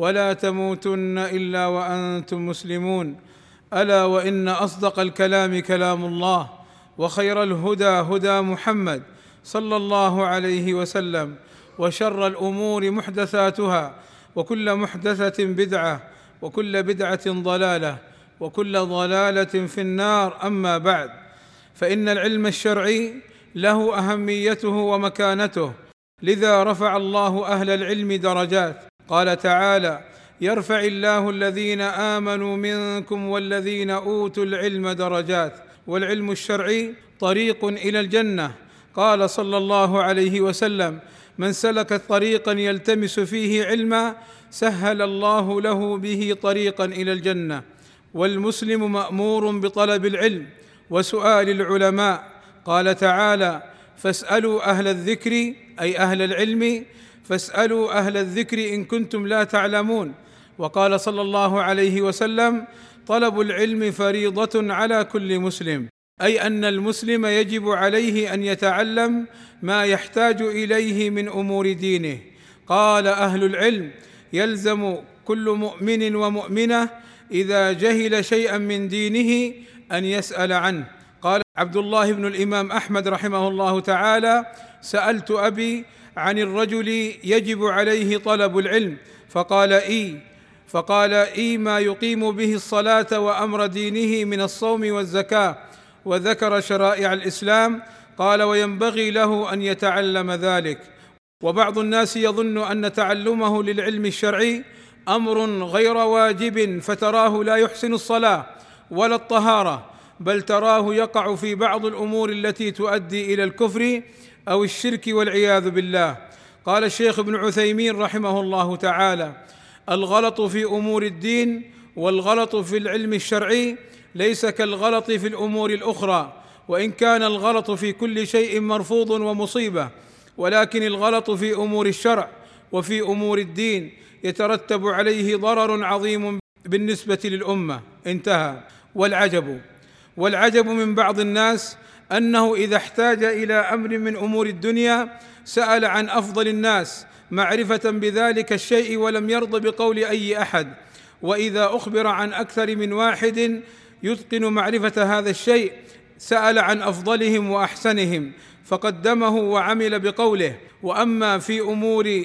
ولا تموتن إلا وأنتم مسلمون. ألا وإن أصدق الكلام كلام الله وخير الهدى هدى محمد صلى الله عليه وسلم وشر الأمور محدثاتها وكل محدثة بدعة وكل بدعة ضلالة وكل ضلالة في النار. أما بعد فإن العلم الشرعي له أهميته ومكانته لذا رفع الله أهل العلم درجات. قال تعالى يرفع الله الذين آمنوا منكم والذين أوتوا العلم درجات والعلم الشرعي طريق إلى الجنة. قال صلى الله عليه وسلم من سلك طريقا يلتمس فيه علما سهل الله له به طريقا إلى الجنة. والمسلم مأمور بطلب العلم وسؤال العلماء. قال تعالى فاسألوا أهل الذكر أي أهل العلم فاسألوا أهل الذكر إن كنتم لا تعلمون. وقال صلى الله عليه وسلم طلب العلم فريضة على كل مسلم أي أن المسلم يجب عليه أن يتعلم ما يحتاج إليه من أمور دينه. قال أهل العلم يلزم كل مؤمن ومؤمنة إذا جهل شيئا من دينه أن يسأل عنه. عبد الله بن الإمام أحمد رحمه الله تعالى سألت أبي عن الرجل يجب عليه طلب العلم فقال إي فقال إي ما يقيم به الصلاة وأمر دينه من الصوم والزكاة وذكر شرائع الإسلام قال وينبغي له أن يتعلم ذلك. وبعض الناس يظن أن تعلمه للعلم الشرعي أمر غير واجب فتراه لا يحسن الصلاة ولا الطهارة. بل تراه يقع في بعض الأمور التي تؤدي إلى الكفر أو الشرك والعياذ بالله. قال الشيخ ابن عثيمين رحمه الله تعالى الغلط في أمور الدين والغلط في العلم الشرعي ليس كالغلط في الأمور الأخرى وإن كان الغلط في كل شيء مرفوض ومصيبة ولكن الغلط في أمور الشرع وفي أمور الدين يترتب عليه ضرر عظيم بالنسبة للأمة. انتهى. والعجب والعجب من بعض الناس أنه إذا احتاج إلى أمر من أمور الدنيا سأل عن أفضل الناس معرفة بذلك الشيء ولم يرض بقول أي أحد. وإذا أخبر عن أكثر من واحد يتقن معرفة هذا الشيء سأل عن أفضلهم وأحسنهم فقدمه وعمل بقوله. وأما في أمور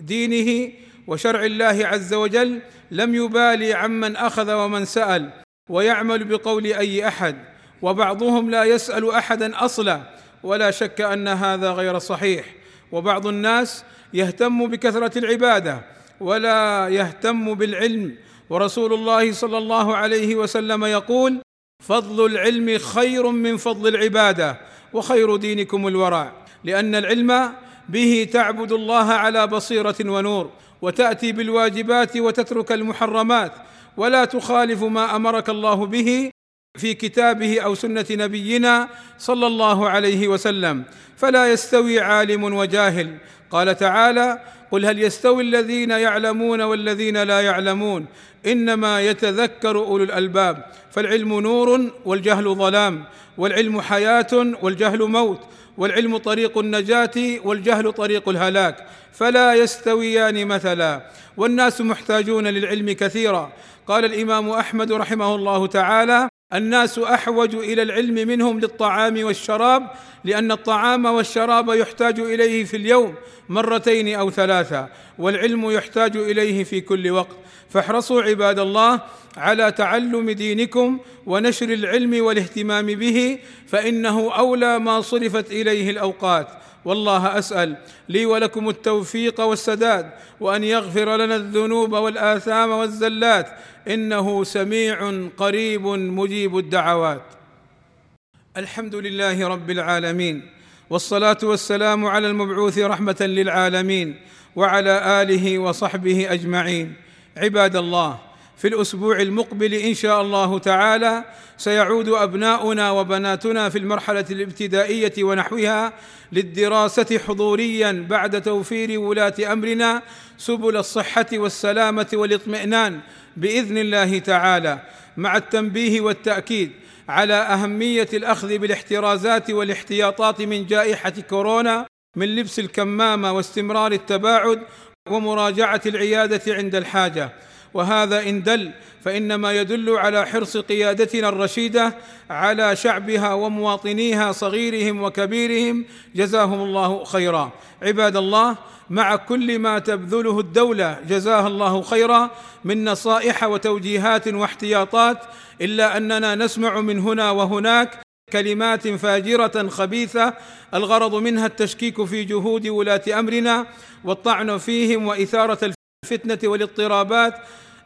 دينه وشرع الله عز وجل لم يبالي عمن أخذ ومن سأل. ويعمل بقول أي أحد وبعضهم لا يسأل أحدا أصلا ولا شك أن هذا غير صحيح. وبعض الناس يهتم بكثرة العبادة ولا يهتم بالعلم. ورسول الله صلى الله عليه وسلم يقول فضل العلم خير من فضل العبادة وخير دينكم الورع. لأن العلم به تعبد الله على بصيرة ونور وتأتي بالواجبات وتترك المحرمات ولا تخالف ما أمرك الله به في كتابه أو سنة نبينا صلى الله عليه وسلم فلا يستوي عالم وجاهل. قال تعالى قل هل يستوي الذين يعلمون والذين لا يعلمون؟ إنما يتذكر أولو الألباب فالعلم نور والجهل ظلام والعلم حياة والجهل موت والعلم طريق النجاة والجهل طريق الهلاك. فلا يستويان مثلا والناس محتاجون للعلم كثيرا. قال الإمام أحمد رحمه الله تعالى الناس أحوج إلى العلم منهم للطعام والشراب لأن الطعام والشراب يحتاج إليه في اليوم مرتين أو ثلاثة والعلم يحتاج إليه في كل وقت. فاحرصوا عباد الله على تعلم دينكم ونشر العلم والاهتمام به فإنه أولى ما صرفت إليه الأوقات. والله أسأل لي ولكم التوفيق والسداد وأن يغفر لنا الذنوب والآثام والزلات إنه سميع قريب مجيب الدعوات. الحمد لله رب العالمين والصلاة والسلام على المبعوث رحمة للعالمين وعلى آله وصحبه أجمعين. عباد الله في الأسبوع المقبل إن شاء الله تعالى سيعود أبناؤنا وبناتنا في المرحلة الابتدائية ونحوها للدراسة حضوريا بعد توفير ولاة أمرنا سبل الصحة والسلامة والاطمئنان بإذن الله تعالى مع التنبيه والتأكيد على أهمية الأخذ بالاحترازات والاحتياطات من جائحة كورونا من لبس الكمامة واستمرار التباعد ومراجعة العيادة عند الحاجة. وهذا إن دل فإنما يدل على حرص قيادتنا الرشيدة على شعبها ومواطنيها صغيرهم وكبيرهم. جزاهم الله خيرا. عباد الله مع كل ما تبذله الدولة جزاها الله خيرا من نصائح وتوجيهات واحتياطات إلا أننا نسمع من هنا وهناك كلمات فاجرة خبيثة الغرض منها التشكيك في جهود ولاة أمرنا والطعن فيهم وإثارة الفتنة والاضطرابات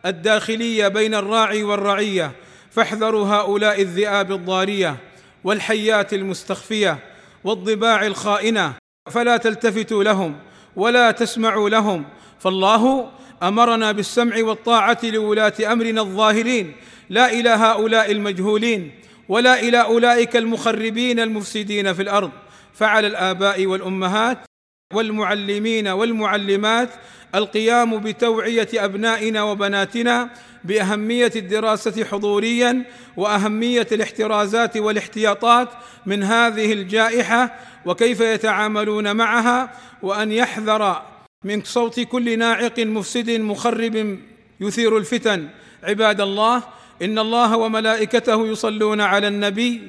الداخلية بين الراعي والرعية فاحذروا هؤلاء الذئاب الضارية والحيات المستخفية والضباع الخائنة فلا تلتفتوا لهم ولا تسمعوا لهم فالله أمرنا بالسمع والطاعة لولاة أمرنا الظاهرين لا إلى هؤلاء المجهولين ولا إلى أولئك المخربين المفسدين في الأرض فعلى الآباء والأمهات والمعلمين والمعلمات القيام بتوعية أبنائنا وبناتنا بأهمية الدراسة حضوريا وأهمية الاحترازات والاحتياطات من هذه الجائحة وكيف يتعاملون معها وأن يحذر من صوت كل ناعق مفسد مخرب يثير الفتن. عباد الله إن الله وملائكته يصلون على النبي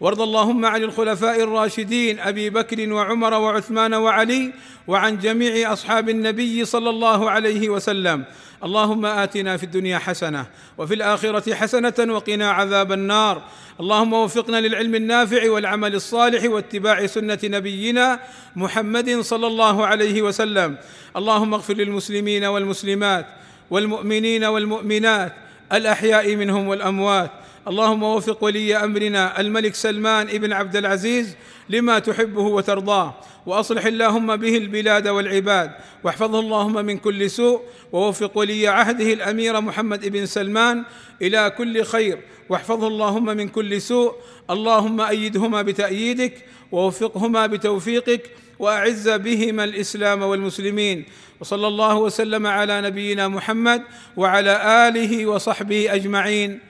وارض اللهم عن الخلفاء الراشدين أبي بكر وعمر وعثمان وعلي وعن جميع أصحاب النبي صلى الله عليه وسلم. اللهم آتنا في الدنيا حسنة وفي الآخرة حسنة وقنا عذاب النار. اللهم وفقنا للعلم النافع والعمل الصالح واتباع سنة نبينا محمد صلى الله عليه وسلم. اللهم اغفر للمسلمين والمسلمات والمؤمنين والمؤمنات الأحياء منهم والأموات. اللهم وفق ولي أمرنا الملك سلمان ابن عبد العزيز لما تحبه وترضاه وأصلح اللهم به البلاد والعباد واحفظه اللهم من كل سوء ووفق ولي عهده الأمير محمد بن سلمان إلى كل خير واحفظه اللهم من كل سوء. اللهم أيدهما بتأييدك ووفقهما بتوفيقك وأعز بهما الإسلام والمسلمين. وصلى الله وسلم على نبينا محمد وعلى آله وصحبه أجمعين.